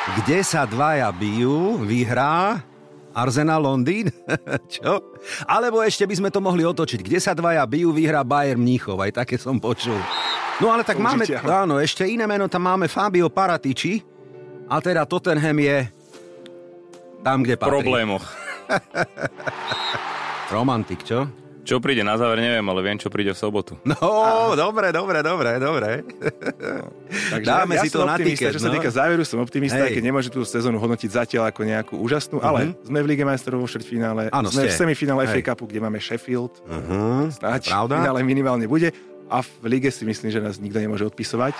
Kde sa dvaja bijú, vyhrá Arsenal Londýn? Čo? Alebo ešte by sme to mohli otočiť. Kde sa dvaja bijú, vyhrá Bayern Mníchov. Aj také som počul. No ale tak máme, Určite, áno, ešte iné meno, tam máme Fabio Paratici. A teda Tottenham je tam, kde patrí. problémoch. Romantik, čo? Čo príde na záver, neviem, ale viem, čo príde v sobotu. No, dobre, dobre, dobre, dobre. Takže Dáme ja, si to na optimista, tiket, Čo sa no. týka záveru, som optimista, Hej. keď nemôže tú sezónu hodnotiť zatiaľ ako nejakú úžasnú, ale sme v Lige majstrov vo štvrťfinále, sme v ste. semifinále Hej. FA Cupu, kde máme Sheffield, Uh-huh. snáď Pravda? v finále minimálne bude a v Lige si myslím, že nás nikto nemôže odpisovať.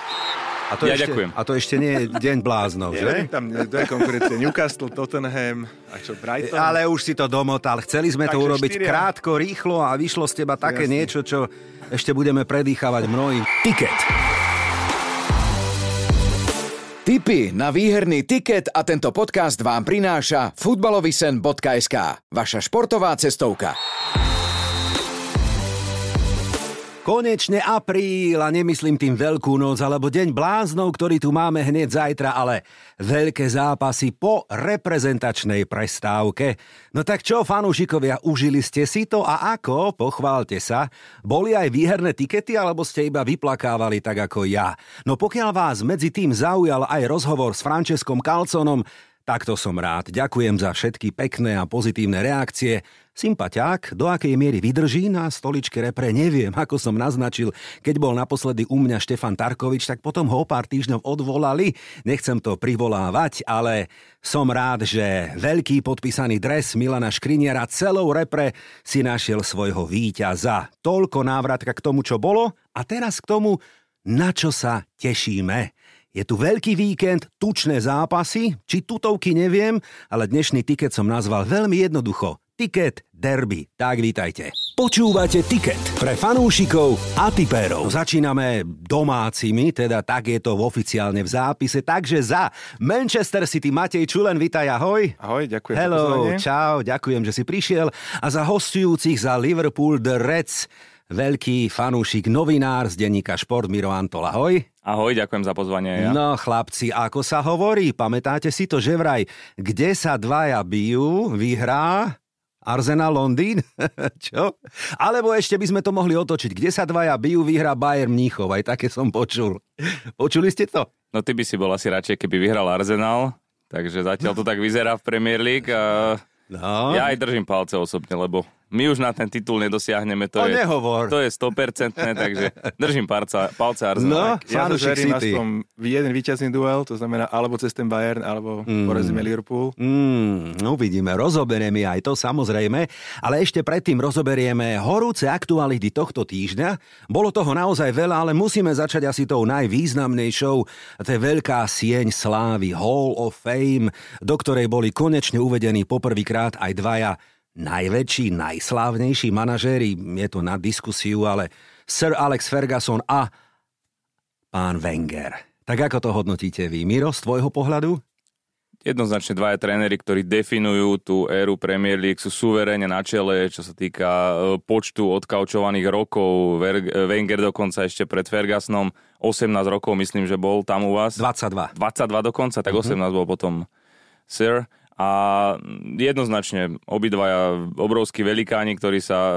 A to Ja ešte, ďakujem. A to ešte nie je deň bláznov, Neviem, že? tam kto je konkurencia Newcastle, Tottenham a čo Brighton. Ale už si to domotal. Chceli sme to Takže urobiť štyria. krátko, rýchlo a vyšlo z teba také Jasne. niečo, čo ešte budeme predýchavať mnohí. Tiket. Tipy na výherný tiket a tento podcast vám prináša futbalovisen.sk, vaša športová cestovka. Konečne apríl a nemyslím tým veľkú noc alebo deň bláznov, ktorý tu máme hneď zajtra, ale veľké zápasy po reprezentačnej prestávke. No tak čo, fanúšikovia, užili ste si to a ako? Pochválte sa. Boli aj výherné tikety alebo ste iba vyplakávali tak ako ja? No pokiaľ vás medzi tým zaujal aj rozhovor s Franceskom Calconom, Takto som rád. Ďakujem za všetky pekné a pozitívne reakcie. Sympatiák, do akej miery vydrží na stoličke repre, neviem, ako som naznačil. Keď bol naposledy u mňa Štefan Tarkovič, tak potom ho o pár týždňov odvolali. Nechcem to privolávať, ale som rád, že veľký podpísaný dres Milana Škriniara celou repre si našiel svojho víťaza. Toľko návratka k tomu, čo bolo a teraz k tomu, na čo sa tešíme. Je tu veľký víkend, tučné zápasy, či tutovky neviem, ale dnešný tiket som nazval veľmi jednoducho. Tiket Derby. Tak vítajte. Počúvate Tiket pre fanúšikov a tipérov. Začíname domácimi, teda tak je to oficiálne v zápise. Takže za Manchester City Matej Čulen, vítaj, ahoj. Ahoj, ďakujem za Hello, pozvanie. čau, ďakujem, že si prišiel. A za hostujúcich za Liverpool The Reds, veľký fanúšik, novinár z denníka Šport Miro Antol, ahoj. Ahoj, ďakujem za pozvanie. Ja. No chlapci, ako sa hovorí, pamätáte si to, že vraj, kde sa dvaja bijú, vyhrá Arsenal Londýn? Čo? Alebo ešte by sme to mohli otočiť. Kde sa dvaja bijú, vyhrá Bayern Mníchov. Aj také som počul. Počuli ste to? No ty by si bol asi radšej, keby vyhral Arsenal, takže zatiaľ to tak vyzerá v Premier League a No. ja aj držím palce osobne, lebo my už na ten titul nedosiahneme, to, To je, nehovor. to je 100%, takže držím palca, palce No, Arsenal. Ja fanúšik žerím City. aspoň v jeden víťazný duel, to znamená alebo cez ten Bayern, alebo mm. porazíme Liverpool. Mm, uvidíme, rozoberieme aj to samozrejme, ale ešte predtým rozoberieme horúce aktuality tohto týždňa. Bolo toho naozaj veľa, ale musíme začať asi tou najvýznamnejšou. To je veľká sieň slávy, Hall of Fame, do ktorej boli konečne uvedení poprvýkrát aj dvaja najväčší, najslávnejší manažéri. Je to na diskusiu, ale Sir Alex Ferguson a pán Wenger. Tak ako to hodnotíte vy, Miro, z tvojho pohľadu? Jednoznačne dvaja tréneri, ktorí definujú tú éru Premier League, sú suverénne na čele, čo sa týka e, počtu odkaučovaných rokov. E, Wenger dokonca ešte pred Fergusonom 18 rokov, myslím, že bol tam u vás. 22. 22 dokonca, tak 18 bol potom Sir. A jednoznačne obidvaja obrovskí velikáni, ktorí sa e,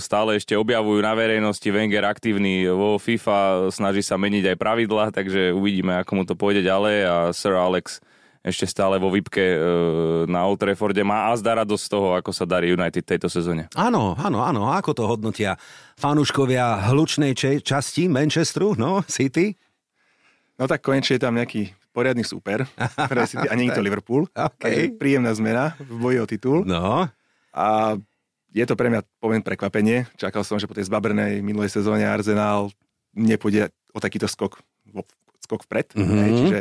stále ešte objavujú na verejnosti. Wenger aktívny vo FIFA, snaží sa meniť aj pravidla, takže uvidíme, ako mu to pôjde ďalej. A Sir Alex ešte stále vo výpke e, na Old Trafforde má a zdá radosť z toho, ako sa darí United tejto sezóne. Áno, áno, áno. A Ako to hodnotia fanúškovia hlučnej časti Manchesteru, no, City? No tak konečne je tam nejaký poriadny super pre City, a nie je to Liverpool. OK. Takže príjemná zmena v boji o titul. No, A je to pre mňa, poviem, prekvapenie. Čakal som, že po tej zbabrnej minulej sezóne Arsenal nepôjde o takýto skok, skok vpred. Mhm. Mm-hmm. Čiže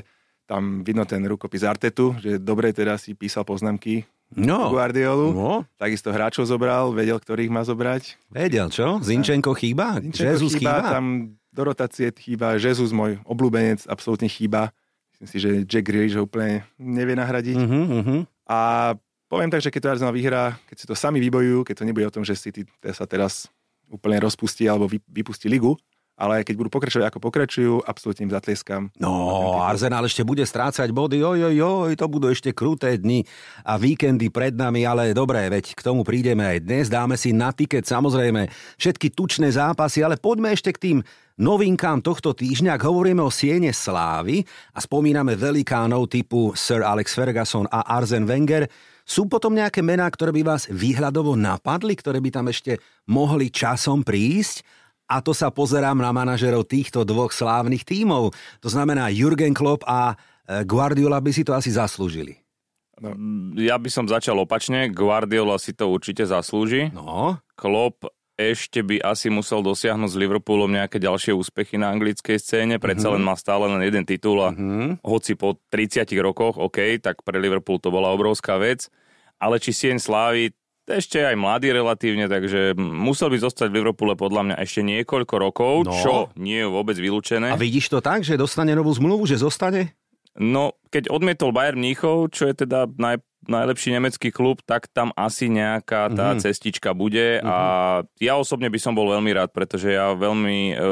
tam vidno ten rukopis Artetu, že dobre teda si písal poznámky no, Guardiolu. no, Takisto hráčov zobral, vedel, ktorých má zobrať. vedel, čo? Zinčenko chýba? Jesus chýba? Tam do rotácie chýba, Jesus môj obľúbenec absolútne chýba. Myslím si, že Jack Grealish ho úplne nevie nahradiť. Mhm, mhm. A poviem tak, že keď to Arsenal vyhrá, keď si to sami vybojujú, keď to nebude o tom, že City sa teraz úplne rozpustí alebo vy- vypustí ligu, ale keď budú pokračovať ako pokračujú, absolútne im zatlieskam. No, Arsenal ešte bude strácať body, oj, oj, oj, to budú ešte kruté dni a víkendy pred nami, ale dobré, veď k tomu prídeme aj dnes, dáme si na tiket samozrejme všetky tučné zápasy, ale poďme ešte k tým novinkám tohto týždňa, ak hovoríme o Siene Slávy a spomíname velikánov typu Sir Alex Ferguson a Arzen Wenger, sú potom nejaké mená, ktoré by vás výhľadovo napadli, ktoré by tam ešte mohli časom prísť? A to sa pozerám na manažerov týchto dvoch slávnych tímov. To znamená, Jurgen Klopp a e, Guardiola by si to asi zaslúžili. No. Ja by som začal opačne. Guardiola si to určite zaslúži. No. Klopp ešte by asi musel dosiahnuť s Liverpoolom nejaké ďalšie úspechy na anglickej scéne. Predsa mm-hmm. len má stále len jeden titul a mm-hmm. hoci po 30 rokoch, OK, tak pre Liverpool to bola obrovská vec. Ale či Sien Slávy, ešte aj mladý relatívne, takže musel by zostať v Liverpoole podľa mňa ešte niekoľko rokov, no. čo nie je vôbec vylúčené. A vidíš to tak, že dostane novú zmluvu, že zostane? No, keď odmietol Bayern Mníchov, čo je teda naj, najlepší nemecký klub, tak tam asi nejaká tá mm-hmm. cestička bude mm-hmm. a ja osobne by som bol veľmi rád, pretože ja veľmi e,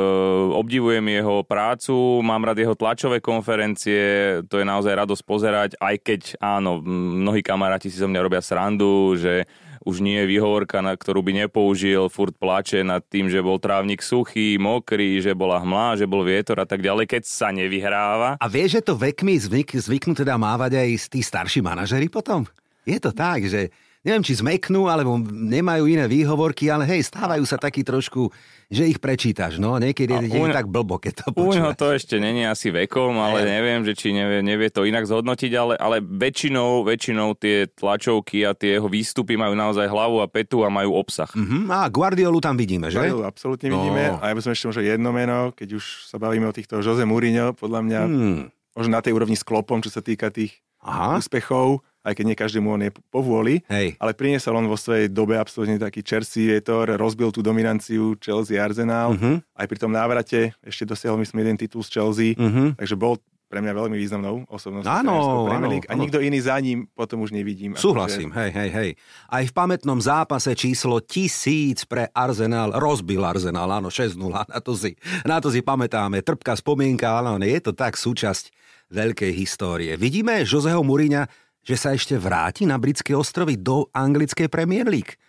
obdivujem jeho prácu, mám rád jeho tlačové konferencie, to je naozaj radosť pozerať, aj keď áno, mnohí kamaráti si so mňa robia srandu, že už nie je výhovorka, na ktorú by nepoužil, furt plače nad tým, že bol trávnik suchý, mokrý, že bola hmla, že bol vietor a tak ďalej, keď sa nevyhráva. A vieš, že to vekmi zvyk, zvyknú teda mávať aj tí starší manažery potom? Je to tak, že neviem, či zmeknú, alebo nemajú iné výhovorky, ale hej, stávajú sa takí trošku, že ich prečítaš, no, niekedy je uň, tak blbo, keď to počúvaš. to ešte není asi vekom, ale ne. neviem, že či nevie, nevie to inak zhodnotiť, ale, ale väčšinou, väčšinou tie tlačovky a tie jeho výstupy majú naozaj hlavu a petu a majú obsah. Uh-huh. A Guardiolu tam vidíme, že? Guardiolu absolútne no. vidíme. A ja by som ešte možno jedno meno, keď už sa bavíme o týchto Jose Mourinho, podľa mňa hmm. možno na tej úrovni s klopom, čo sa týka tých Aha. úspechov aj keď nie každému on je povôli, Hej. ale priniesol on vo svojej dobe absolútne taký čerstvý vietor, rozbil tú dominanciu Chelsea Arsenal, uh-huh. aj pri tom návrate ešte dosiahol myslím jeden titul z Chelsea, uh-huh. takže bol pre mňa veľmi významnou osobnosťou. Áno, áno, A nikto iný za ním potom už nevidím. Súhlasím, akože... hej, hej, hej. Aj v pamätnom zápase číslo tisíc pre Arsenal rozbil Arsenal, áno, 6-0, na to si, na to si pamätáme. Trpká spomienka, áno, je to tak súčasť veľkej histórie. Vidíme Joseho Muriňa že sa ešte vráti na britské ostrovy do anglickej Premier League.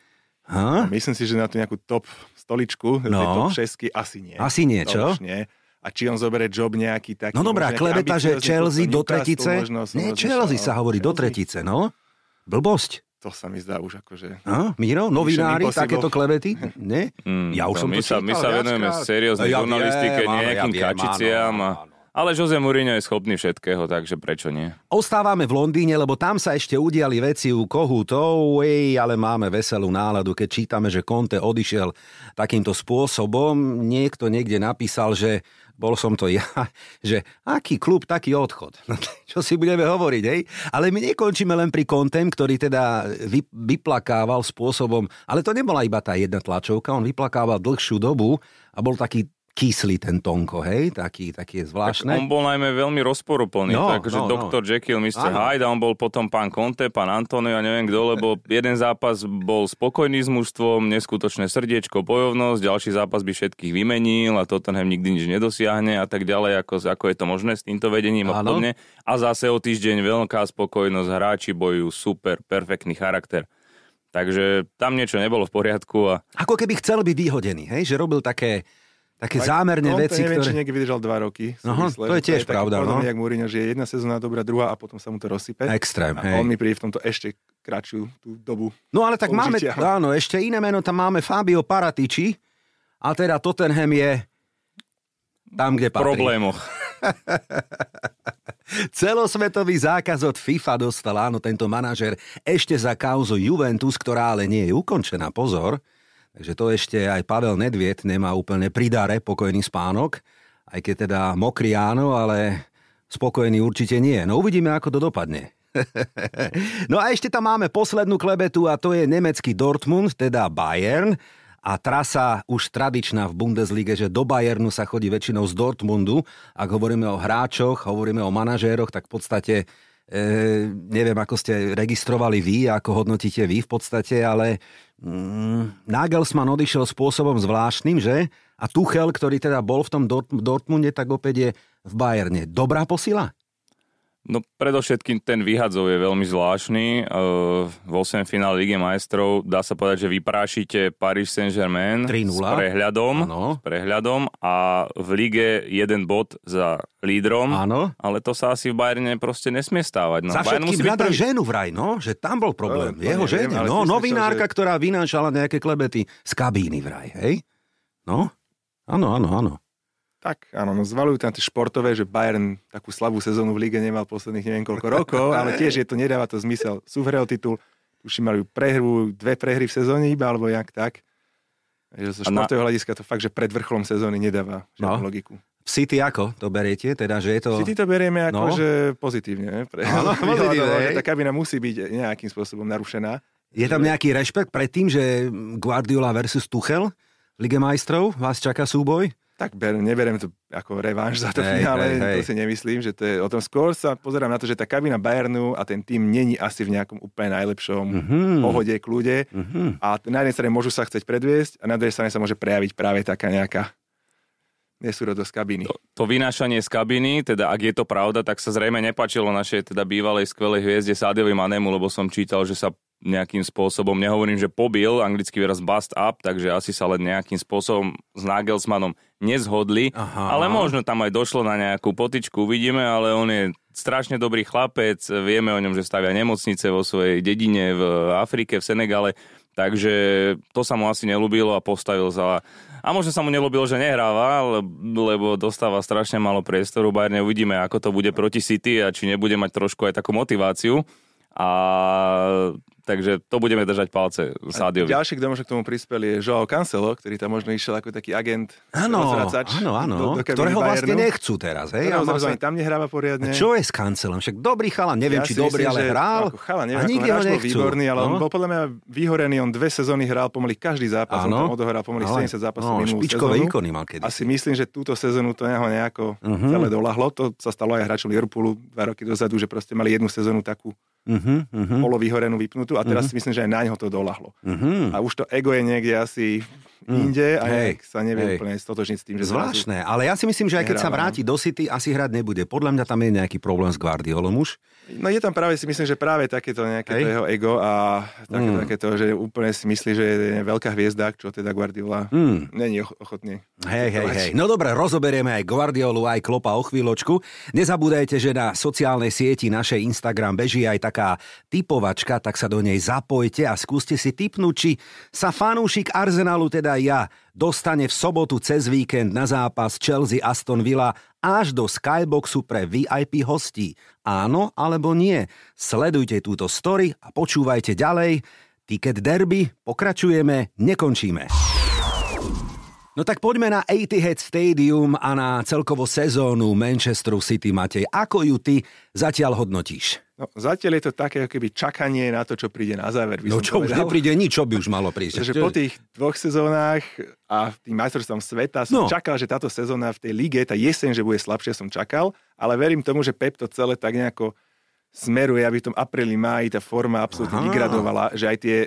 Ha? Myslím si, že na tú nejakú top stoličku, no. top 6 asi nie. Asi nie, čo? nie. A či on zoberie job nejaký taký... No dobrá, klebeta, že Chelsea do tretice... Možno, nie, Chelsea sa hovorí Chelsea? do tretice, no. Blbosť. To sa mi zdá už akože... No, Miro, novinári, takéto klebety? Nie? Mm, ja už som my to sa, My sa venujeme serióznej ja žurnalistike, nejakým ja kačiciam. A... Ale Jose Mourinho je schopný všetkého, takže prečo nie? Ostávame v Londýne, lebo tam sa ešte udiali veci u Kohutov, ej, ale máme veselú náladu, keď čítame, že Conte odišiel takýmto spôsobom. Niekto niekde napísal, že bol som to ja, že aký klub, taký odchod. No, čo si budeme hovoriť, hej? Ale my nekončíme len pri Kontem, ktorý teda vy, vyplakával spôsobom, ale to nebola iba tá jedna tlačovka, on vyplakával dlhšiu dobu a bol taký kyslý ten Tonko, hej, taký, taký je zvláštne. Tak on bol najmä veľmi rozporuplný, no, takže no, Dr. No. Jekyll, Mr. Ano. Hyde, a on bol potom pán Conte, pán Antonio, ja neviem kto, lebo jeden zápas bol spokojný s mužstvom, neskutočné srdiečko, bojovnosť, ďalší zápas by všetkých vymenil a Tottenham nikdy nič nedosiahne a tak ďalej, ako, ako je to možné s týmto vedením a podobne. A zase o týždeň veľká spokojnosť, hráči bojujú, super, perfektný charakter. Takže tam niečo nebolo v poriadku. A... Ako keby chcel byť výhodený, hej? že robil také Také tak, zámerné on veci, neviem, ktoré... či niekde vydržal dva roky. Aha, to je tiež to je pravda. No. jak Mourinho, že je jedna sezóna dobrá, druhá a potom sa mu to rozsype. Extrém, a hej. on mi príde v tomto ešte kratšiu tú dobu. No ale tak použitia. máme, áno, ešte iné meno, tam máme Fabio Paratici a teda Tottenham je tam, kde patrí. Problémoch. Celosvetový zákaz od FIFA dostal, áno, tento manažer ešte za kauzu Juventus, ktorá ale nie je ukončená, pozor. Takže to ešte aj Pavel Nedviet nemá úplne pridare pokojný spánok, aj keď teda mokrý áno, ale spokojný určite nie. No uvidíme, ako to dopadne. no a ešte tam máme poslednú klebetu a to je nemecký Dortmund, teda Bayern. A trasa už tradičná v Bundeslige, že do Bayernu sa chodí väčšinou z Dortmundu. Ak hovoríme o hráčoch, hovoríme o manažéroch, tak v podstate neviem, ako ste registrovali vy, ako hodnotíte vy v podstate, ale mm, Nagelsmann odišiel spôsobom zvláštnym, že? A Tuchel, ktorý teda bol v tom Dortmunde, tak opäť je v Bayerne. Dobrá posila? No predovšetkým ten vyhadzov je veľmi zvláštny. V 8 finále Lige majstrov dá sa povedať, že vyprášite Paris Saint-Germain s prehľadom, s prehľadom a v lige jeden bod za lídrom, ano. ale to sa asi v Bayerne proste nesmie stávať. No, za všetkým hľadá byť... ženu vraj, no, že tam bol problém. No, Jeho neviem, žene, no, novinárka, že... ktorá vynášala nejaké klebety z kabíny vraj, hej? No, áno, áno, áno. Tak, áno, no zvalujú tam tie športové, že Bayern takú slabú sezónu v lige nemal posledných neviem koľko rokov, ale tiež je to, nedáva to zmysel. Súhrel titul, už mali prehru, dve prehry v sezóne iba, alebo jak tak. Že zo športového na... hľadiska to fakt, že pred vrcholom sezóny nedáva žiadnu no. logiku. City ako to beriete? Teda, že je to... City to berieme ako, no. že pozitívne. Pre... Áno, pozitívne. Tá kabina musí byť nejakým spôsobom narušená. Je tam nejaký rešpekt pred tým, že Guardiola versus Tuchel Lige majstrov? Vás čaká súboj? Tak ber, neberiem to ako revanš za to hej, finále, hej, hej. to si nemyslím, že to je o tom. Skôr sa pozerám na to, že tá kabina Bayernu a ten tým není asi v nejakom úplne najlepšom mm-hmm. pohode, kľude mm-hmm. a na jednej strane môžu sa chcieť predviesť a na druhej strane sa môže prejaviť práve taká nejaká nesúrodosť kabiny. To, to vynášanie z kabiny, teda ak je to pravda, tak sa zrejme nepačilo našej teda bývalej skvelej hviezde Sádiovi Manemu, lebo som čítal, že sa nejakým spôsobom, nehovorím, že pobil, anglický výraz bust up, takže asi sa len nejakým spôsobom s Nagelsmannom nezhodli, Aha. ale možno tam aj došlo na nejakú potičku, uvidíme, ale on je strašne dobrý chlapec, vieme o ňom, že stavia nemocnice vo svojej dedine v Afrike, v Senegale, takže to sa mu asi nelúbilo a postavil za... A možno sa mu nelúbilo, že nehráva, lebo dostáva strašne málo priestoru. Bayern uvidíme, ako to bude proti City a či nebude mať trošku aj takú motiváciu. A Takže to budeme držať palce Sádiovi. Ďalší, kto možno k tomu prispel, je Joao Cancelo, ktorý tam možno išiel ako taký agent. Áno, áno, áno. Do, do ktorého vlastne nechcú teraz. Hej? Ktorého sa... tam nehráva poriadne. A čo je s Cancelom? Však dobrý chalan, neviem, ja či dobrý, ale hral. Ako chalan, neviem, a nikde ho nechcú. výborný, ale no? on bol podľa mňa vyhorený. On dve sezóny hral pomaly každý zápas. Áno. On tam odohral pomaly ale, 70 zápasov no, špičkové ikony mal kedy. Asi myslím, že túto sezónu to neho nejako uh-huh. celé dolahlo. To sa stalo aj hráčom Liverpoolu dva roky dozadu, že proste mali jednu sezónu takú uh-huh, uh-huh. vypnutú a teraz uh-huh. si myslím, že aj na ňo to dolahlo. Uh-huh. A už to ego je niekde asi inde a hej, sa nevie hej. úplne stotožniť s tým, že Zvláštne, ale ja si myslím, že aj keď sa vráti do City, asi hrať nebude. Podľa mňa tam je nejaký problém s Guardiolom už. No je tam práve, si myslím, že práve takéto nejaké to jeho ego a také, mm. takéto, že úplne si myslí, že je veľká hviezda, čo teda Guardiola mm. není ochotný. Hej, hej, hej. No dobre, rozoberieme aj Guardiolu, aj Klopa o chvíľočku. Nezabúdajte, že na sociálnej sieti našej Instagram beží aj taká typovačka, tak sa do nej zapojte a skúste si typnúť, či sa fanúšik Arsenalu, teda ja, dostane v sobotu cez víkend na zápas Chelsea Aston Villa až do Skyboxu pre VIP hostí. Áno alebo nie? Sledujte túto story a počúvajte ďalej. Ticket Derby, pokračujeme, nekončíme. No tak poďme na Etihad Stadium a na celkovo sezónu Manchesteru City, Matej. Ako ju ty zatiaľ hodnotíš? No, zatiaľ je to také ako keby čakanie na to, čo príde na záver. no čo povedal. už nepríde nič, čo by už malo prísť. že po tých dvoch sezónach a tým majstrovstvom sveta som no. čakal, že táto sezóna v tej lige, tá jeseň, že bude slabšia, som čakal, ale verím tomu, že Pep to celé tak nejako smeruje, aby v tom apríli, máji tá forma absolútne vygradovala, že aj tie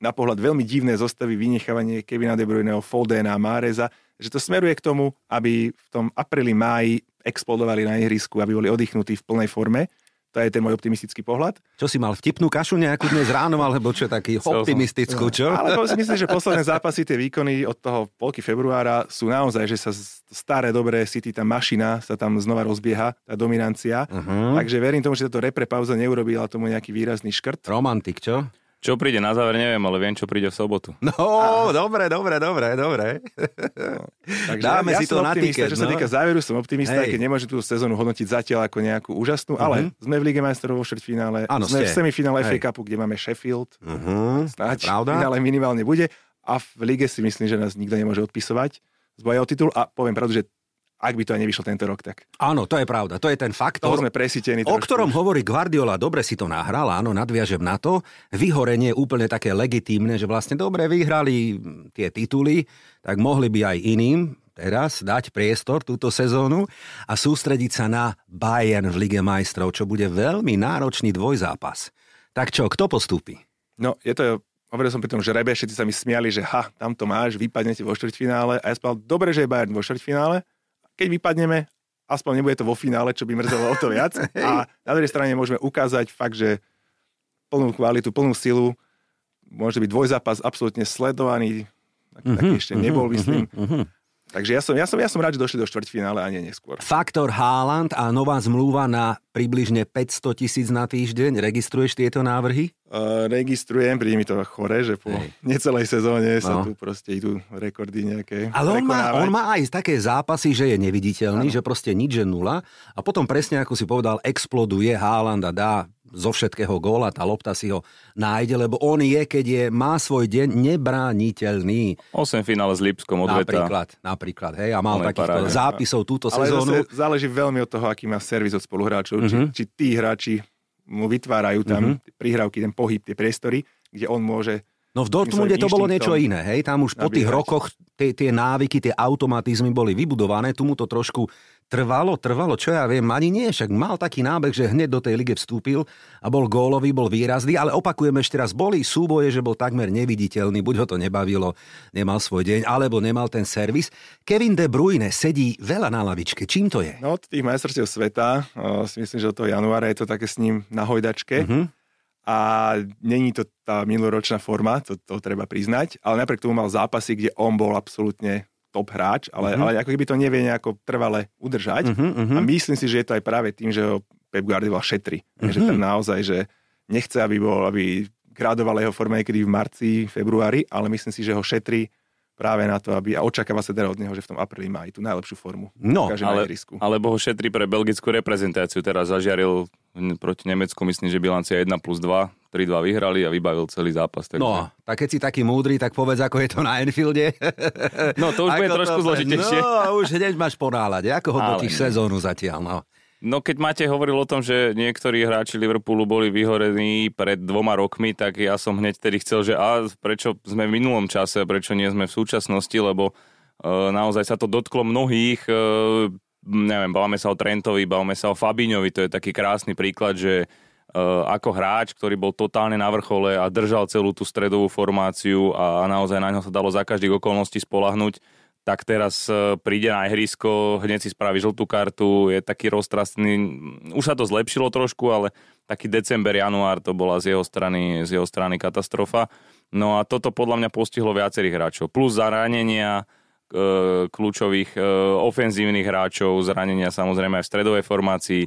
na pohľad veľmi divné zostavy vynechávanie Kevina De Bruyneho, Fodena, Máreza, že to smeruje k tomu, aby v tom apríli, máji explodovali na ihrisku, aby boli oddychnutí v plnej forme to je ten môj optimistický pohľad. Čo si mal vtipnú kašu nejakú dnes ráno, alebo čo taký optimistickú, čo? Ale si myslím, že posledné zápasy, tie výkony od toho polky februára sú naozaj, že sa staré, dobré City, tá mašina sa tam znova rozbieha, tá dominancia. Uh-huh. Takže verím tomu, že táto repre pauza neurobila tomu nejaký výrazný škrt. Romantik, čo? Čo príde na záver, neviem, ale viem, čo príde v sobotu. No, dobre, dobre, dobre, dobre. No, takže Dáme ja, si to na tiket, Čo no? sa týka záveru, som optimista, Hej. keď nemôžem túto sezónu hodnotiť zatiaľ ako nejakú úžasnú, uh-huh. ale mhm. sme v Lige majstrov vo štvrťfinále, sme ste. v semifinále FA Cupu, kde máme Sheffield, uh-huh. snáď Pravda? finále minimálne bude a v Lige si myslím, že nás nikto nemôže odpisovať z boja o titul a poviem pravdu, že ak by to aj nevyšlo tento rok, tak... Áno, to je pravda. To je ten faktor, Toho sme presítení o ktorom už. hovorí Guardiola. Dobre si to nahral, áno, nadviažem na to. Vyhorenie úplne také legitímne, že vlastne dobre vyhrali tie tituly, tak mohli by aj iným teraz dať priestor túto sezónu a sústrediť sa na Bayern v Lige majstrov, čo bude veľmi náročný dvojzápas. Tak čo, kto postúpi? No, je to Hovoril som pri tom, že Rebe, všetci sa mi smiali, že ha, tam to máš, vypadnete vo štvrťfinále. A ja som dobre, že je Bayern vo štvrťfinále. Keď vypadneme, aspoň nebude to vo finále, čo by mrzelo o to viac. A na druhej strane môžeme ukázať fakt, že plnú kvalitu, plnú silu. Môže byť dvojzápas absolútne sledovaný, taký, mm-hmm, taký ešte nebol, myslím. Mm-hmm. Takže ja som, ja, som, ja som rád, že došli do štvrťfinále a nie neskôr. Faktor Haaland a nová zmluva na približne 500 tisíc na týždeň. Registruješ tieto návrhy? Uh, registrujem, príde mi to chore, že po Hej. necelej sezóne no. sa tu proste idú rekordy nejaké. Ale on má, on má aj také zápasy, že je neviditeľný, ano. že proste nič, že nula. A potom presne, ako si povedal, exploduje Haaland a dá zo všetkého góla, tá lopta si ho nájde, lebo on je, keď je, má svoj deň nebrániteľný. 8 finále s Lipskom odveta. Napríklad, napríklad, hej, a mal takýchto paráde. zápisov túto Ale sezónu. Ale záleží veľmi od toho, aký má servis od spoluhráčov, mm-hmm. či, či tí hráči mu vytvárajú tam mm-hmm. prihrávky, ten pohyb, tie priestory, kde on môže No v Dortmunde to bolo niečo iné, hej, tam už po tých rokoch tie, tie návyky, tie automatizmy boli vybudované, tu mu to trošku trvalo, trvalo, čo ja viem, ani nie, však mal taký nábeh, že hneď do tej lige vstúpil a bol gólový, bol výrazný, ale opakujem ešte raz, boli súboje, že bol takmer neviditeľný, buď ho to nebavilo, nemal svoj deň, alebo nemal ten servis. Kevin De Bruyne sedí veľa na lavičke, čím to je? No od tých majstrovstiev sveta, o, si myslím, že od toho januára je to také s ním na hojdačke. Uh-huh a není to tá minuloročná forma, to, to treba priznať, ale napriek tomu mal zápasy, kde on bol absolútne top hráč, ale, uh-huh. ale ako keby to nevie nejako trvale udržať. Uh-huh, uh-huh. A myslím si, že je to aj práve tým, že ho Pep Guardiola šetri. Uh-huh. Že tam naozaj, že nechce, aby bol, aby gradoval jeho forma niekedy v marci, februári, ale myslím si, že ho šetri práve na to, aby a očakáva sa teda od neho, že v tom apríli má aj tú najlepšiu formu. No, ale, alebo ho šetri pre belgickú reprezentáciu. Teraz zažiaril proti Nemecku, myslím, že bilancia 1 plus 2, 3-2 vyhrali a vybavil celý zápas. Takže... No, tak keď si taký múdry, tak povedz, ako je to na Enfielde. No, to už bude trošku zložitejšie. No, už hneď máš ponáľať. Ako hodnotíš sezónu zatiaľ? No. No keď máte hovoril o tom, že niektorí hráči Liverpoolu boli vyhorení pred dvoma rokmi, tak ja som hneď tedy chcel, že a prečo sme v minulom čase, prečo nie sme v súčasnosti, lebo e, naozaj sa to dotklo mnohých, e, neviem, bavíme sa o Trentovi, bavíme sa o Fabíňovi, to je taký krásny príklad, že e, ako hráč, ktorý bol totálne na vrchole a držal celú tú stredovú formáciu a naozaj na ňo sa dalo za každých okolností spolahnuť, tak teraz e, príde na ihrisko, hneď si spraví žltú kartu, je taký roztrastný. Už sa to zlepšilo trošku, ale taký december, január to bola z jeho strany, z jeho strany katastrofa. No a toto podľa mňa postihlo viacerých hráčov. Plus zranenia e, kľúčových e, ofenzívnych hráčov, zranenia samozrejme aj v stredovej formácii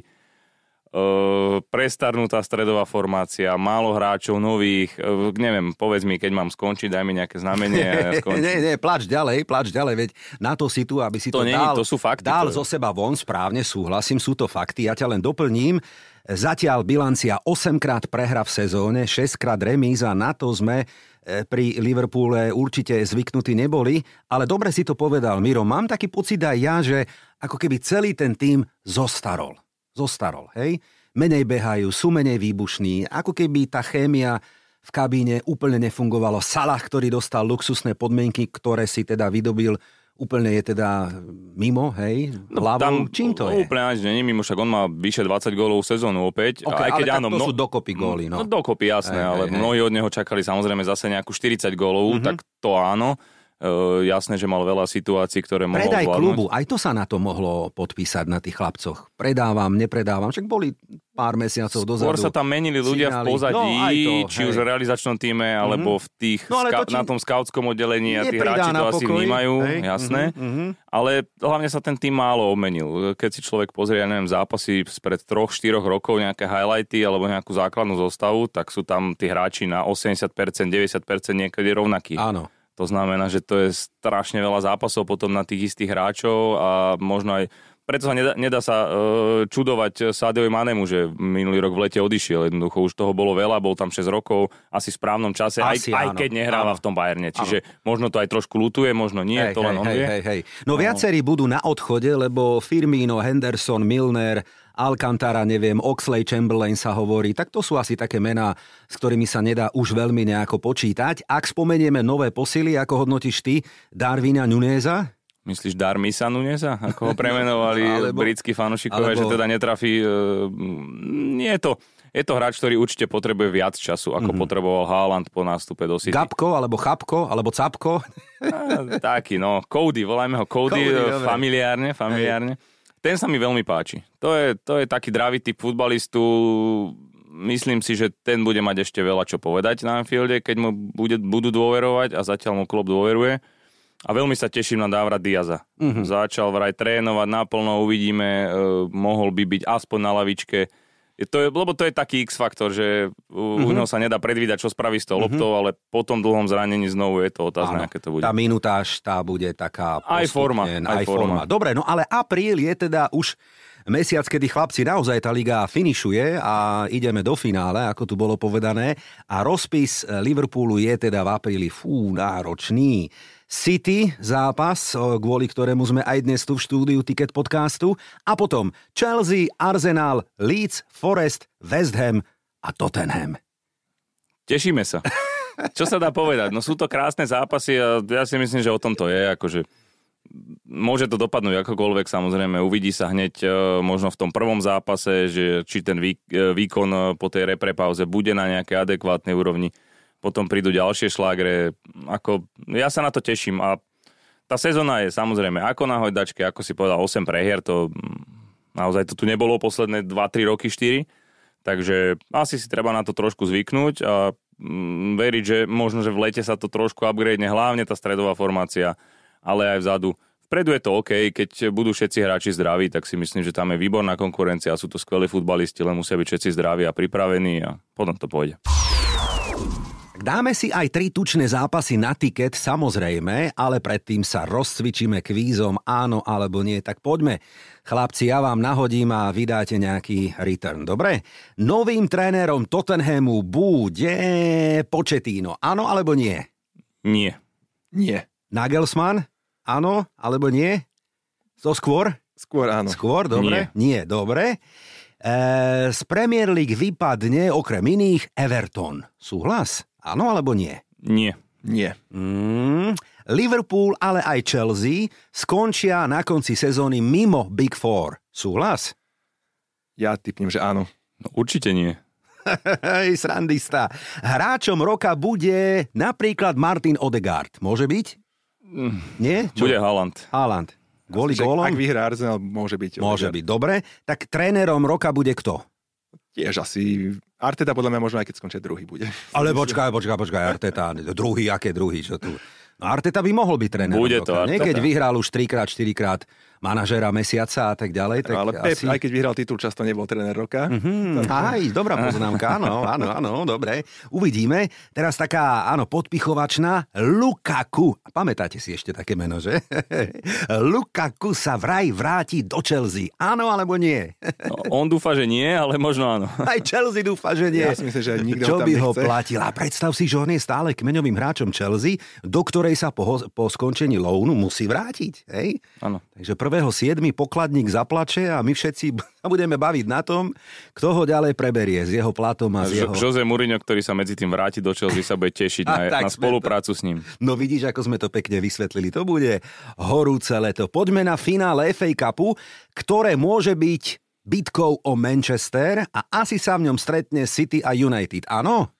prestarnutá stredová formácia, málo hráčov nových, neviem, povedz mi, keď mám skončiť, daj mi nejaké znamenie a ja nie, nie, plač ďalej, plač ďalej, veď na to si tu, aby si to, to dal, to sú fakty, dal to zo seba von, správne, súhlasím, sú to fakty, ja ťa len doplním, zatiaľ bilancia 8 krát prehra v sezóne, 6 krát remíza, na to sme e, pri Liverpoole určite zvyknutí neboli, ale dobre si to povedal, Miro, mám taký pocit aj ja, že ako keby celý ten tým zostarol zostarol, hej? Menej behajú, sú menej výbušní, ako keby tá chémia v kabíne úplne nefungovalo. Salah, ktorý dostal luxusné podmienky, ktoré si teda vydobil úplne je teda mimo, hej, no, hlavou. Tam Čím to je? Úplne ani nie mimo, však on má vyše 20 gólov sezónu opäť. Okay, aj keď ale áno, to no, sú dokopy góly, no. no dokopy, jasné, hej, ale hej, mnohí od neho čakali samozrejme zase nejakú 40 gólov, mm-hmm. tak to áno. Uh, jasné, že mal veľa situácií, ktoré mohol Predaj zvládnuť. klubu, aj to sa na to mohlo podpísať na tých chlapcoch. Predávam, nepredávam, však boli pár mesiacov dozadu. Skôr sa tam menili ľudia signali. v pozadí, no, to, či hej. už v realizačnom týme, mm-hmm. alebo v tých no, ska- na tom skautskom oddelení a tí hráči to asi vnímajú, hej. jasné. Mm-hmm. Ale hlavne sa ten tým málo obmenil. Keď si človek pozrie, ja neviem, zápasy spred 3-4 rokov, nejaké highlighty alebo nejakú základnú zostavu, tak sú tam tí hráči na 80%, 90% niekedy rovnakí. Áno. To znamená, že to je strašne veľa zápasov potom na tých istých hráčov a možno aj preto sa nedá, nedá sa uh, čudovať Sádiovi Manemu, že minulý rok v lete odišiel. Jednoducho už toho bolo veľa, bol tam 6 rokov, asi v správnom čase, asi, aj, aj keď nehráva áno. v tom Bayerne. Čiže áno. možno to aj trošku lutuje, možno nie, hej, to len hej, on hej, vie. Hej, hej. No, no viacerí budú na odchode, lebo Firmino, Henderson, Milner, Alcantara, neviem, Oxley Chamberlain sa hovorí, tak to sú asi také mená, s ktorými sa nedá už veľmi nejako počítať. Ak spomenieme nové posily, ako hodnotíš ty Darwina Nuneza? Myslíš Darmisa Nunesa, ako ho premenovali alebo, britskí fanúšikovia, alebo... že teda netrafí... Uh, nie je to... Je to hráč, ktorý určite potrebuje viac času, ako mm-hmm. potreboval Haaland po nástupe do City. Gabko, alebo Chapko, alebo Capko. A, taký, no. Cody, volajme ho Cody, Cody eh, familiárne, familiárne. Hej. Ten sa mi veľmi páči. To je, to je taký dravý typ futbalistu. Myslím si, že ten bude mať ešte veľa čo povedať na Anfielde, keď mu bude, budú dôverovať a zatiaľ mu klub dôveruje. A veľmi sa teším na Dávra Diaza. Mm-hmm. Začal vraj trénovať naplno, uvidíme, e, mohol by byť aspoň na lavičke. Je to, lebo to je taký X-faktor, že mm-hmm. u neho sa nedá predvídať, čo spraví s tou mm-hmm. ale po tom dlhom zranení znovu je to otázne, aké to bude. Tá minutáž, tá bude taká Aj forma. Aj, aj forma. forma. Dobre, no ale apríl je teda už mesiac, kedy chlapci naozaj tá liga finišuje a ideme do finále, ako tu bolo povedané. A rozpis Liverpoolu je teda v apríli fú, náročný. City zápas, kvôli ktorému sme aj dnes tu v štúdiu Ticket podcastu a potom Chelsea, Arsenal, Leeds, Forest, West Ham a Tottenham. Tešíme sa. Čo sa dá povedať? No sú to krásne zápasy a ja si myslím, že o tom to je. Akože môže to dopadnúť akokoľvek, samozrejme. Uvidí sa hneď e, možno v tom prvom zápase, že či ten e, výkon e, po tej reprepauze bude na nejakej adekvátnej úrovni potom prídu ďalšie šlágre. Ako, ja sa na to teším a tá sezóna je samozrejme ako na hojdačke, ako si povedal, 8 prehier, to mm, naozaj to tu nebolo posledné 2-3 roky, 4, takže asi si treba na to trošku zvyknúť a mm, veriť, že možno, že v lete sa to trošku upgrade, hlavne tá stredová formácia, ale aj vzadu. Vpredu je to OK, keď budú všetci hráči zdraví, tak si myslím, že tam je výborná konkurencia, sú to skvelí futbalisti, len musia byť všetci zdraví a pripravení a potom to pôjde. Dáme si aj tri tučné zápasy na tiket, samozrejme, ale predtým sa rozcvičíme kvízom áno alebo nie. Tak poďme. Chlapci, ja vám nahodím a vydáte nejaký return. Dobre? Novým trénerom Tottenhamu bude Početíno. Áno alebo nie? Nie. Nie. Nagelsmann? Áno alebo nie? To skôr? Skôr áno. Skôr, dobre? Nie, nie dobre. E, z Premier League vypadne okrem iných Everton. Súhlas? Áno alebo nie? Nie. Nie. Mm, Liverpool, ale aj Chelsea skončia na konci sezóny mimo Big Four. Súhlas? Ja typnem, že áno. No, určite nie. Hej, srandista. Hráčom roka bude napríklad Martin Odegaard. Môže byť? Mm, nie? Čo? Bude Haaland. Haaland. Kvôli gólom? Ak vyhrá Arsenal, môže byť. Môže byť. Dobre. Tak trénerom roka bude kto? Tiež asi Arteta podľa mňa možno aj keď skončia druhý bude. Ale počkaj, počkaj, počkaj, Arteta, druhý, aké druhý, čo tu? No Arteta by mohol byť tréner. Bude to Arteta. Niekedy vyhral už 3 krát, 4 krát manažera mesiaca a tak ďalej. Tak ale Pep, asi... aj keď vyhral titul, často nebol tréner roka. Mm-hmm. Aj, dobrá poznámka, áno, áno, áno, dobre. Uvidíme. Teraz taká, áno, podpichovačná Lukaku. Pamätáte si ešte také meno, že? Lukaku sa vraj vráti do Chelsea. Áno alebo nie? no, on dúfa, že nie, ale možno áno. Aj Chelsea dúfa, že nie. Ja si myslím, že nikto Čo by ho platil? A predstav si, že on je stále kmeňovým hráčom Chelsea, do ktorej sa po, po skončení lounu musí vrátiť. Hej? Áno. Takže 1.7. pokladník zaplače a my všetci sa budeme baviť na tom, kto ho ďalej preberie s jeho platom a, a z jeho... Jose Mourinho, ktorý sa medzi tým vráti do Chelsea, sa bude tešiť na, na spoluprácu to... s ním. No vidíš, ako sme to pekne vysvetlili. To bude horúce leto. Poďme na finále FA Cupu, ktoré môže byť bitkou o Manchester a asi sa v ňom stretne City a United. Áno?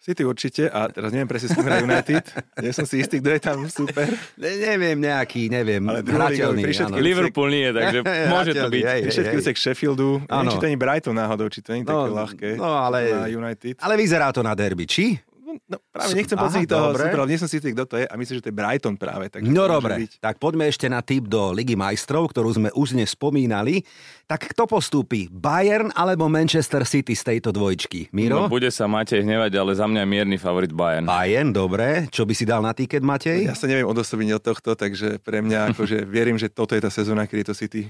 City určite a teraz neviem presne s kým United. Nie som si istý, kto je tam super. Ne, neviem, nejaký, neviem. Ale hrateľný, Liverpool nie, takže môže to byť. Hej, všetky úsek Sheffieldu. Neviem, či to nie Brighton náhodou, či to nie je no, také ľahké. No, ale, United. ale vyzerá to na derby, či? No, práve nechcem pocítiť toho dobre. super, nie som si istý, kto to je a myslím, že to je Brighton práve. Tak no dobre, byť. tak poďme ešte na tip do Ligy majstrov, ktorú sme už dnes spomínali. Tak kto postúpi? Bayern alebo Manchester City z tejto dvojčky? Miro? No, bude sa Matej hnevať, ale za mňa mierny favorit Bayern. Bayern, dobre. Čo by si dal na tiket, Matej? Ja sa neviem odosobiť od tohto, takže pre mňa akože verím, že toto je tá sezóna, kedy je to City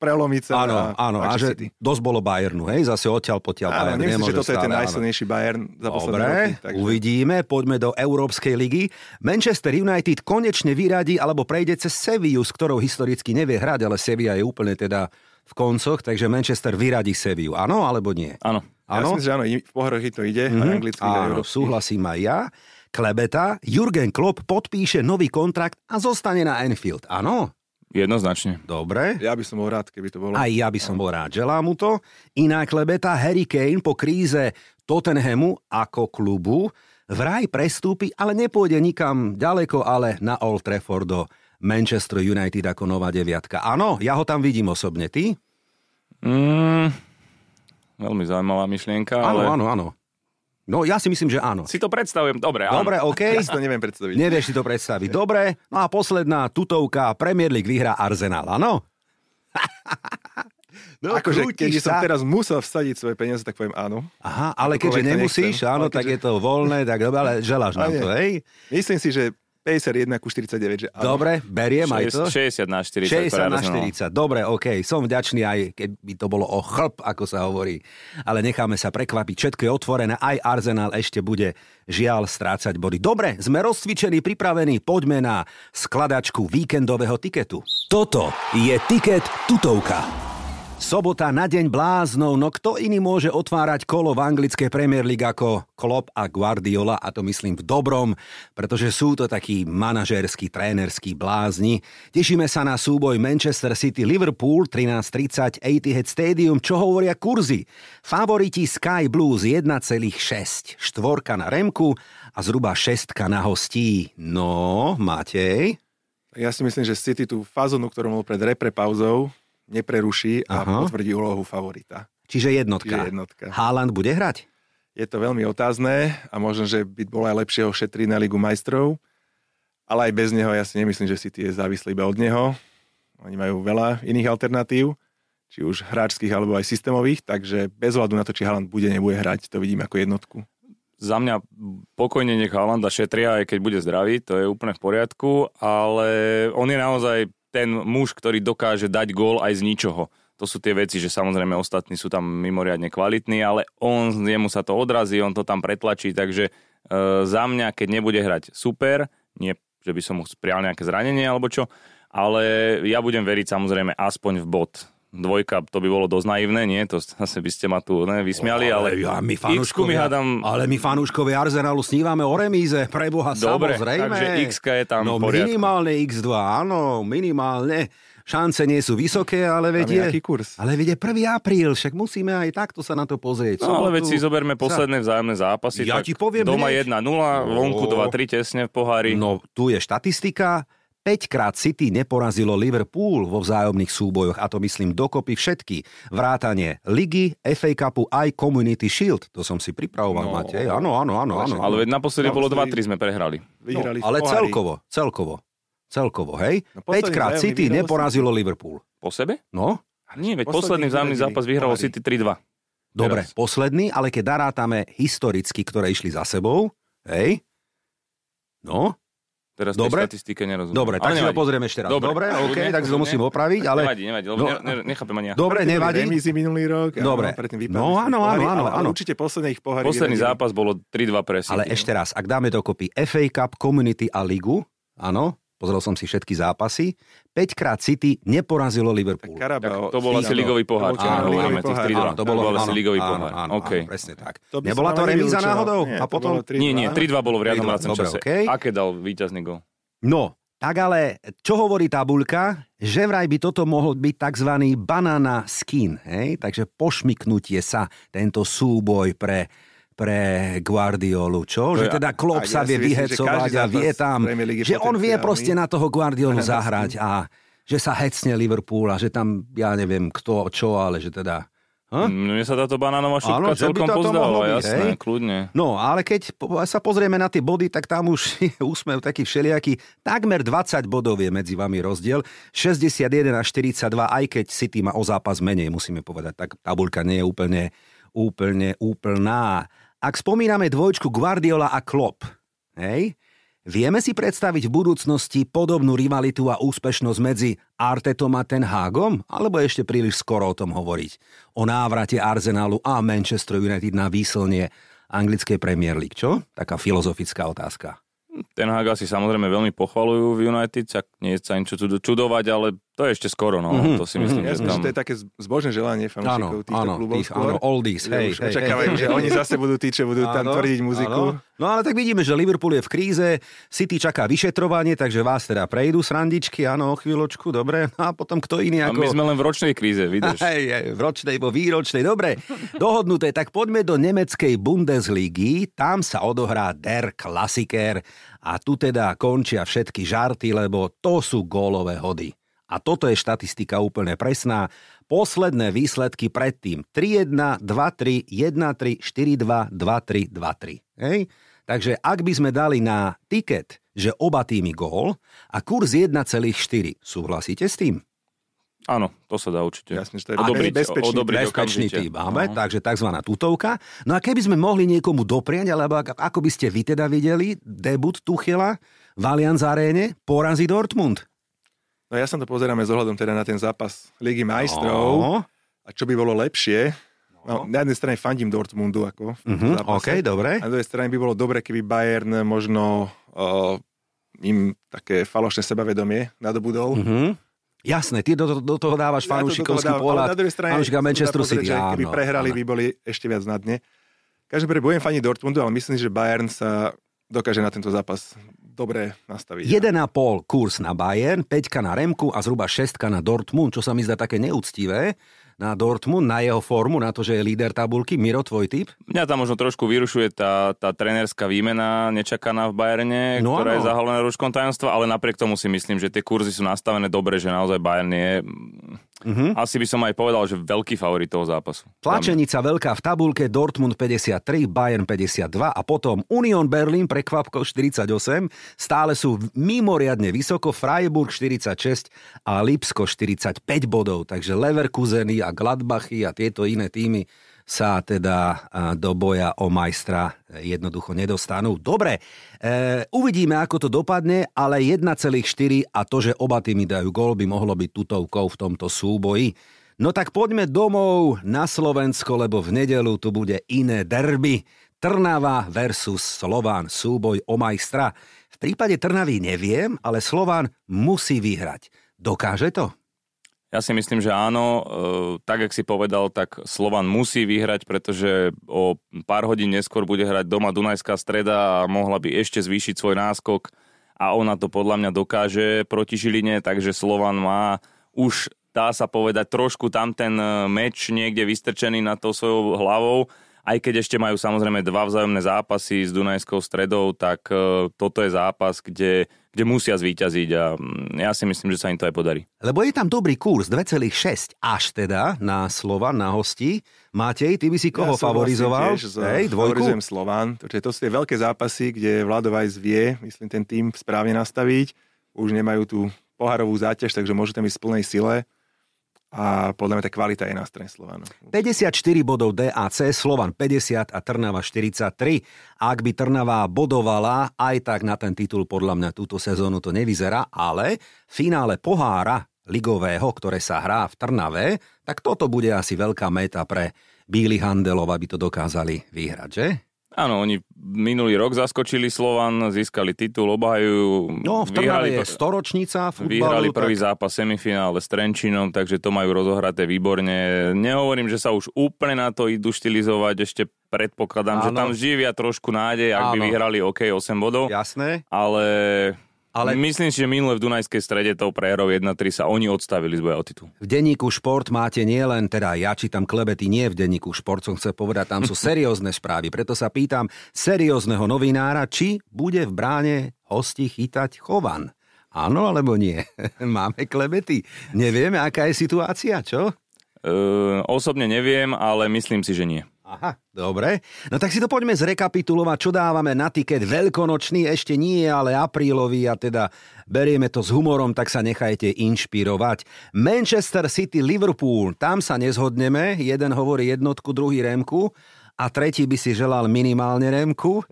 prelomiť sa. Áno, a, áno, a že City. dosť bolo Bayernu, hej, zase odtiaľ potiaľ áno, Bayern. Nemyslím, že toto stále, je ten najsilnejší Bayern za posledné Dobre, roky. Takže... uvidíme, poďme do Európskej ligy. Manchester United konečne vyradí alebo prejde cez Sevillu, s ktorou historicky nevie hrať, ale Sevilla je úplne teda v koncoch, takže Manchester vyradí Sevillu. Áno alebo nie? Áno. Ja myslím, že áno, v pohároch to ide, mm-hmm. anglicky áno, súhlasím aj ja. klebeta, Jurgen Klopp podpíše nový kontrakt a zostane na Enfield. Áno? Jednoznačne. Dobre. Ja by som bol rád, keby to bolo. Aj ja by som bol rád. Želám mu to. Iná klebeta Harry Kane po kríze Tottenhamu ako klubu vraj prestúpi, ale nepôjde nikam ďaleko, ale na Old Trafford do Manchester United ako nová deviatka. Áno, ja ho tam vidím osobne. Ty? Mm, veľmi zaujímavá myšlienka, Áno, ale... áno, áno. No ja si myslím, že áno. Si to predstavujem, dobre, áno. Dobre, OK. Ja si to neviem predstaviť. Nevieš si to predstaviť. Dobre. No a posledná tutovka. Premier League vyhrá Arsenal, áno? No, akože, keď som teraz musel vsadiť svoje peniaze, tak poviem áno. Aha, ale keďže nemusíš, nechcem. áno, Ale tak keďže- je to voľné, tak dobre, ale želáš nám to, hej? Myslím si, že 51 ku 49, že áno. Dobre, beriem aj to. 60 na 40. 60 pre na Arsenal. 40. Dobre, OK. Som vďačný aj, keď by to bolo o chlp, ako sa hovorí. Ale necháme sa prekvapiť. Všetko je otvorené. Aj Arsenal ešte bude žiaľ strácať body. Dobre, sme rozcvičení, pripravení. Poďme na skladačku víkendového tiketu. Toto je tiket tutovka. Sobota na deň bláznov, no kto iný môže otvárať kolo v anglickej Premier League ako Klopp a Guardiola, a to myslím v dobrom, pretože sú to takí manažerskí, trénerskí blázni. Tešíme sa na súboj Manchester City Liverpool 13.30 Etihad Stadium, čo hovoria kurzy. Favoriti Sky Blues 1,6, štvorka na Remku a zhruba šestka na hostí. No, Matej? Ja si myslím, že City tú fazonu, ktorú mal pred repre pauzou, nepreruší a Aha. potvrdí úlohu favorita. Čiže jednotka. Čiže jednotka. Haaland bude hrať? Je to veľmi otázne a možno, že by bolo aj lepšie ho šetriť na Ligu majstrov, ale aj bez neho ja si nemyslím, že City je závislý iba od neho. Oni majú veľa iných alternatív, či už hráčských alebo aj systémových, takže bez hľadu na to, či Haaland bude, nebude hrať, to vidím ako jednotku. Za mňa pokojne nech Halanda šetria, aj keď bude zdravý, to je úplne v poriadku, ale on je naozaj ten muž, ktorý dokáže dať gól aj z ničoho. To sú tie veci, že samozrejme ostatní sú tam mimoriadne kvalitní, ale on, jemu sa to odrazí, on to tam pretlačí, takže e, za mňa, keď nebude hrať super, nie, že by som mu sprial nejaké zranenie alebo čo, ale ja budem veriť samozrejme aspoň v bod. Dvojka, to by bolo dosť naivné, nie? To zase by ste ma tu ne, vysmiali, ale, ja, my mi fanúškovia, hádam ale my fanúškovia Arsenalu snívame o remíze, preboha Dobre, samozrejme. takže X-ka je tam No poriadku. minimálne X2, áno, minimálne. Šance nie sú vysoké, ale vedie... kurz? Ale vedie 1. apríl, však musíme aj takto sa na to pozrieť. No ale veď si zoberme sa- posledné vzájomné zápasy. Ja tak ti poviem Doma hneď. 1-0, vonku No. 2-3 tesne v pohári. No, tu je štatistika. 5 krát City neporazilo Liverpool vo vzájomných súbojoch, a to myslím dokopy všetky. Vrátanie Ligy, FA Cupu aj Community Shield. To som si pripravoval, No. Matej. Áno, áno, áno. áno. Ale veď naposledy bolo Naposledy- 2-3 sme prehrali. Vyhrali No, ale pohári. celkovo, celkovo. Celkovo, hej? No, 5 posledný krát vzájomný City vyhralo neporazilo Liverpool. Po sebe? No, Nie, veď posledný vzájomný zápas vyhralo pohári. City 3-2. dobre, Teraz. posledný, ale keď darátame historicky, ktoré išli za sebou, hej? No, Teraz Dobre. tej statistike nerozumiem. dobre, tak si to nevadí. pozrieme ešte raz. Dobre. Dobre, OK, Kľudne, tak si to musím opraviť, ale... Nevadí, nevadí, lebo No. ne, ne, nechápem ani ja. Dobre, Predtým nevadí. Remízy minulý rok. Dobre. predtým No, áno, áno, áno, ale, ale áno. určite posledných pohári Posledný vyradili. zápas bolo 3-2 pre City. Ale ešte raz, ak dáme dokopy FA Cup, Community a Ligu, áno, pozrel som si všetky zápasy, 5 krát City neporazilo Liverpool. Tak Carabao, Tak to bol asi ligový pohár, Áno. 3-2. Áno, to bolo, bol asi áno, ligový áno, pohár. Áno, OK. áno, presne tak. To Nebola to remíza náhodou? Nie, a to potom... bolo 3-2. Nie, nie, 3-2 bolo v riadnom 3-2, vracom dobre, čase. okej. Aké dal víťazný gol? No, tak ale, čo hovorí tabuľka? Že vraj by toto mohol byť tzv. banana skin, hej? Takže pošmiknutie sa, tento súboj pre pre Guardiolu, čo? To Že teda Klopp sa ja vie vyhecovať a vie tam, že on vie proste na toho Guardiolu zahrať a že sa hecne Liverpool a že tam, ja neviem kto, čo, ale že teda... Ha? Mne sa táto banánová Áno, šupka by celkom pozdáva, jasné, hej? kľudne. No, ale keď sa pozrieme na tie body, tak tam už je úsmev taký všelijaký. Takmer 20 bodov je medzi vami rozdiel. 61 a 42, aj keď City má o zápas menej, musíme povedať. Tak tabuľka nie je úplne, úplne úplná. Ak spomíname dvojčku Guardiola a Klopp, hej, vieme si predstaviť v budúcnosti podobnú rivalitu a úspešnosť medzi Artetom a Ten Hagom? Alebo ešte príliš skoro o tom hovoriť? O návrate Arsenalu a Manchester United na výslnie anglickej Premier League, čo? Taká filozofická otázka. Ten Haga si samozrejme veľmi pochvalujú v United, tak nie je sa niečo čudo- čudovať, ale To je ešte skoro, no. Mm-hmm. To si myslím, mm-hmm. že tam... že to je také zbožné želanie fanúšikov týchto áno, klubov. Tých, áno, oldies, hej, hej, očakávajú, hej, že oni zase budú tí, čo budú áno, tam tvrdiť muziku. Áno. No ale tak vidíme, že Liverpool je v kríze, City čaká vyšetrovanie, takže vás teda prejdú srandičky, áno, o chvíľočku, dobre. No a potom kto iný ako... A my sme len v ročnej kríze, vidíš. Hej, hej, v ročnej, vo výročnej, dobre. Dohodnuté, tak poďme do nemeckej Bundesligy, tam sa odohrá Der Klassiker a tu teda končia všetky žarty, lebo to sú gólové hody. A toto je štatistika úplne presná. Posledné výsledky predtým 3-1, 2-3, 1-3, 4-2, 2-3, 2-3. Hej? Takže ak by sme dali na tiket, že oba týmy gól a kurz 1,4, súhlasíte s tým? Áno, to sa dá určite. Jasne, že to je odobriť, bezpečný, odobriť bezpečný tým máme, uh-huh. takže tzv. tutovka. No a keby sme mohli niekomu dopriať, alebo ako by ste vy teda videli debut Tuchela v Allianz Arene, porazí Dortmund? No ja sa to pozeráme s ohľadom teda na ten zápas Ligy majstrov. No. A čo by bolo lepšie, No, na jednej strane fandím Dortmundu ako v mm-hmm, OK, dobre. A na druhej strane by bolo dobre, keby Bayern možno uh, im také falošné sebavedomie nadobudol. Mm-hmm. Jasné, ty do, do, toho dávaš ja fanúšikovský pohľad. Na druhej strane, Manchester City, áno, keby prehrali, áno. by boli ešte viac na dne. Každopádne budem faniť Dortmundu, ale myslím, že Bayern sa dokáže na tento zápas dobre nastaviť. 1,5 kurz na Bayern, 5 na Remku a zhruba 6 na Dortmund, čo sa mi zdá také neúctivé na Dortmund, na jeho formu, na to, že je líder tabulky. Miro, tvoj typ? Mňa tam možno trošku vyrušuje tá, tá trenerská výmena nečakaná v Bayerne, no, ktorá no. je zahalená rúškom tajomstva, ale napriek tomu si myslím, že tie kurzy sú nastavené dobre, že naozaj Bayern je Mm-hmm. Asi by som aj povedal, že veľký favorit toho zápasu. Tlačenica veľká v tabulke, Dortmund 53, Bayern 52 a potom Union Berlin prekvapko 48. Stále sú mimoriadne vysoko, Freiburg 46 a Lipsko 45 bodov. Takže Leverkuseny a Gladbachy a tieto iné týmy sa teda do boja o majstra jednoducho nedostanú. Dobre, e, uvidíme, ako to dopadne, ale 1,4 a to, že oba týmy dajú gol, by mohlo byť tutovkou v tomto súboji. No tak poďme domov na Slovensko, lebo v nedelu tu bude iné derby. Trnava versus Slován, súboj o majstra. V prípade Trnavy neviem, ale Slován musí vyhrať. Dokáže to? Ja si myslím, že áno. E, tak, jak si povedal, tak Slovan musí vyhrať, pretože o pár hodín neskôr bude hrať doma Dunajská streda a mohla by ešte zvýšiť svoj náskok a ona to podľa mňa dokáže proti Žiline, takže Slovan má už dá sa povedať trošku tam ten e, meč niekde vystrčený nad tou svojou hlavou aj keď ešte majú samozrejme dva vzájomné zápasy s Dunajskou stredou, tak e, toto je zápas, kde, kde musia zvíťaziť a mm, ja si myslím, že sa im to aj podarí. Lebo je tam dobrý kurz, 2,6 až teda na Slovan, na hosti. Matej, ty by si koho ja favorizoval? Tiež Hej, dvojku? Favorizujem Slovan, to sú tie veľké zápasy, kde Vlado Vajs vie, myslím, ten tým správne nastaviť. Už nemajú tú poharovú záťaž, takže môžu tam ísť v plnej sile a podľa mňa tá kvalita je na strane Slovanu. 54 bodov DAC, Slovan 50 a Trnava 43. Ak by Trnava bodovala, aj tak na ten titul podľa mňa túto sezónu to nevyzerá, ale v finále pohára ligového, ktoré sa hrá v Trnave, tak toto bude asi veľká meta pre Bílych Handelov, aby to dokázali vyhrať, že? Áno, oni minulý rok zaskočili Slovan, získali titul, obhajujú. No, v vyhrali, je storočnica futbalu. Vyhrali prvý tak... zápas semifinále s Trenčinom, takže to majú rozohraté výborne. Nehovorím, že sa už úplne na to idú štilizovať, ešte predpokladám, Áno. že tam živia trošku nádej, ak Áno. by vyhrali OK 8 bodov. Jasné. Ale ale... Myslím si, že minule v Dunajskej strede tou prehrou 1-3 sa oni odstavili z boja o titul. V denníku Šport máte nielen, teda ja čítam klebety, nie v denníku Šport, som chcel povedať, tam sú seriózne správy. Preto sa pýtam seriózneho novinára, či bude v bráne hosti chytať Chovan. Áno alebo nie? Máme klebety. Nevieme, aká je situácia, čo? Uh, osobne neviem, ale myslím si, že nie. Aha, dobre. No tak si to poďme zrekapitulovať, čo dávame na tiket veľkonočný, ešte nie, ale aprílový a teda berieme to s humorom, tak sa nechajte inšpirovať. Manchester City, Liverpool, tam sa nezhodneme, jeden hovorí jednotku, druhý remku a tretí by si želal minimálne Remku.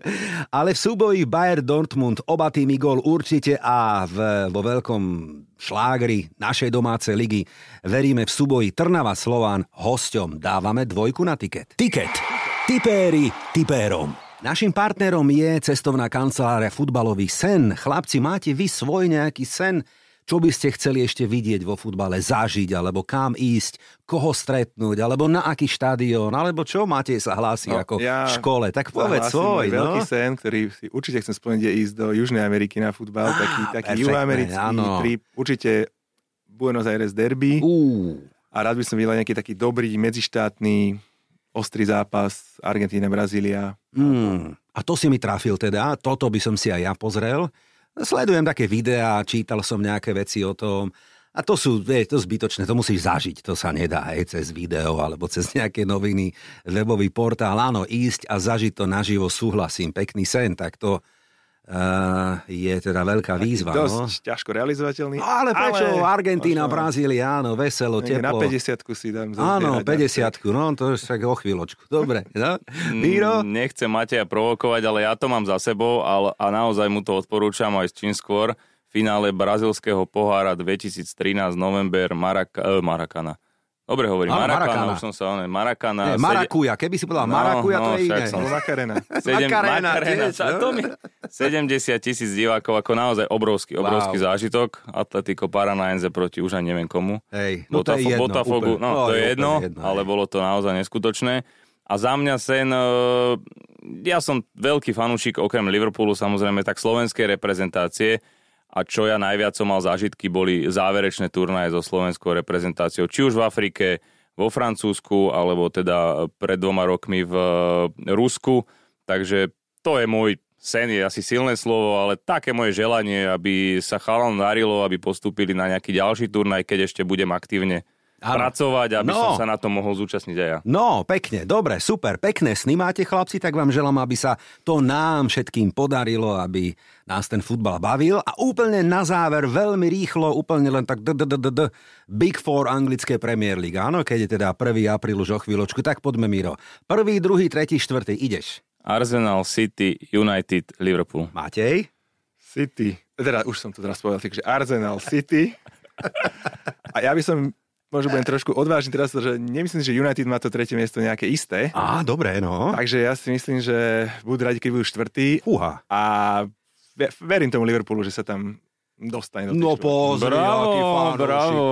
Ale v súboji Bayer Dortmund oba týmy gol určite a v, vo veľkom šlágri našej domácej ligy veríme v súboji Trnava Slován hosťom. Dávame dvojku na tiket. Tiket. Tipéri tipérom. Našim partnerom je cestovná kancelária Futbalový sen. Chlapci, máte vy svoj nejaký sen? Čo by ste chceli ešte vidieť vo futbale, zažiť, alebo kam ísť, koho stretnúť, alebo na aký štadión, alebo čo máte sa hlási no, ako ja škole. Tak povedz svoj. No? veľký sen, ktorý si určite chcem splniť, je ísť do Južnej Ameriky na futbal, ah, taký, taký juhoamerický trip. Určite Buenos Aires derby. Uh. A rád by som videl nejaký taký dobrý, medzištátny, ostrý zápas Argentína, Brazília. Mm. A to si mi trafil teda, toto by som si aj ja pozrel. Sledujem také videá, čítal som nejaké veci o tom. A to sú, je to zbytočné, to musíš zažiť, to sa nedá aj cez video alebo cez nejaké noviny, webový portál. Áno, ísť a zažiť to naživo, súhlasím, pekný sen, tak to, je teda veľká výzva. Dosť no. ťažko realizovateľný. Ale prečo? Ale... Argentína, možno... Brazília, áno, veselo, teplo. Na 50 si dám. Áno, 50 no to je tak o chvíľočku. Dobre, no? Míro? Mm, nechcem Mateja provokovať, ale ja to mám za sebou ale, a naozaj mu to odporúčam aj s čím skôr. Finále brazilského pohára 2013 november Maraka, eh, Marakana Dobre hovorím, Áno, Marakana, už som sa, oné, Marakana. Nie, Marakuja, keby si povedal no, Marakuja, no, to je iné. Som... Makarena. Sedem, Makarena, Makarena tiež, no? to mi... 70 tisíc divákov, ako naozaj obrovský, obrovský wow. zážitok. Atletico Paranaense proti už aj neviem komu. Hej, no Botafo, to je jedno. Botafogu, úplne, no, to je jedno, jedno ale bolo to naozaj neskutočné. A za mňa sen, e, ja som veľký fanúšik, okrem Liverpoolu samozrejme, tak slovenskej reprezentácie a čo ja najviac som mal zážitky, boli záverečné turnaje so slovenskou reprezentáciou, či už v Afrike, vo Francúzsku, alebo teda pred dvoma rokmi v Rusku. Takže to je môj sen, je asi silné slovo, ale také moje želanie, aby sa chalan darilo, aby postúpili na nejaký ďalší turnaj, keď ešte budem aktívne ano. pracovať, aby no. som sa na to mohol zúčastniť aj ja. No, pekne, dobre, super, pekné sny máte chlapci, tak vám želám, aby sa to nám všetkým podarilo, aby nás ten futbal bavil. A úplne na záver, veľmi rýchlo, úplne len tak Big Four anglické Premier League. Áno, keď je teda 1. apríl už o chvíľočku, tak poďme Miro. Prvý, druhý, tretí, štvrtý, ideš. Arsenal, City, United, Liverpool. Matej? City. Teda už som to teraz povedal, takže Arsenal, City. A ja by som možno budem trošku odvážny teraz, že nemyslím, že United má to tretie miesto nejaké isté. Á, dobre, no. Takže ja si myslím, že budú radi, keď budú štvrtý. Uha. A verím tomu Liverpoolu, že sa tam dostane do No pozri, bravo, aký bravo.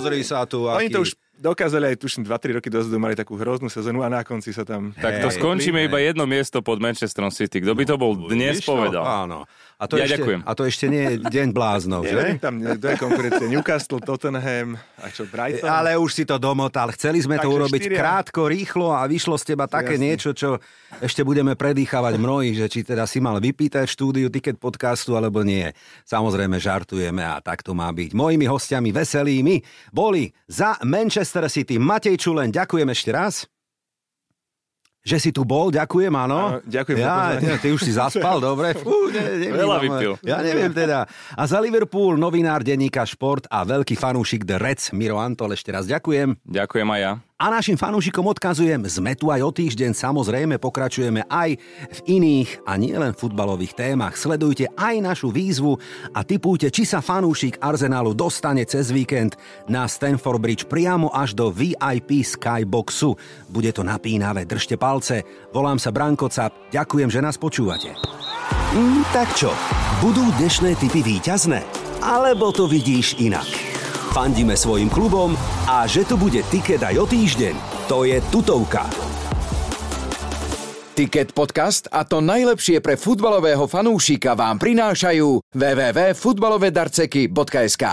Pozri sa tu, aký... Oni to už dokázali aj tuším 2-3 roky dozadu, mali takú hroznú sezónu a na konci sa tam... Tak to skončíme iba jedno miesto pod Manchesterom City. Kto by to bol dnes povedal? Áno. A to, ja ešte, ďakujem. a to ešte nie je deň bláznov, že? tam, kto je konkurencia Newcastle, Tottenham a čo, Brighton. Ale už si to domotal. Chceli sme Takže to urobiť štyria. krátko, rýchlo a vyšlo z teba také Jasne. niečo, čo ešte budeme predýchavať mnohí, že či teda si mal vypýtať štúdiu tiket podcastu, alebo nie. Samozrejme žartujeme a tak to má byť. Mojimi hostiami veselými boli za Manchester City Matej Čulen. Ďakujem ešte raz. Že si tu bol, ďakujem, áno. ďakujem ja, za Ty už si zaspal, dobre. Fú, ne, neviem, Veľa vypil. Ja neviem teda. A za Liverpool novinár denníka Šport a veľký fanúšik The Reds Miro Antol, ešte raz ďakujem. Ďakujem aj ja. A našim fanúšikom odkazujem, sme tu aj o týždeň, samozrejme pokračujeme aj v iných a nielen futbalových témach. Sledujte aj našu výzvu a typujte, či sa fanúšik Arsenalu dostane cez víkend na Stanford Bridge priamo až do VIP Skyboxu. Bude to napínavé, držte palce. Volám sa Branko Cap, ďakujem, že nás počúvate. Mm, tak čo, budú dnešné typy výťazné? Alebo to vidíš inak? Fandíme svojim klubom a že tu bude tiket aj o týždeň, to je tutovka. Ticket podcast a to najlepšie pre futbalového fanúšika vám prinášajú www.futbalovedarceky.sk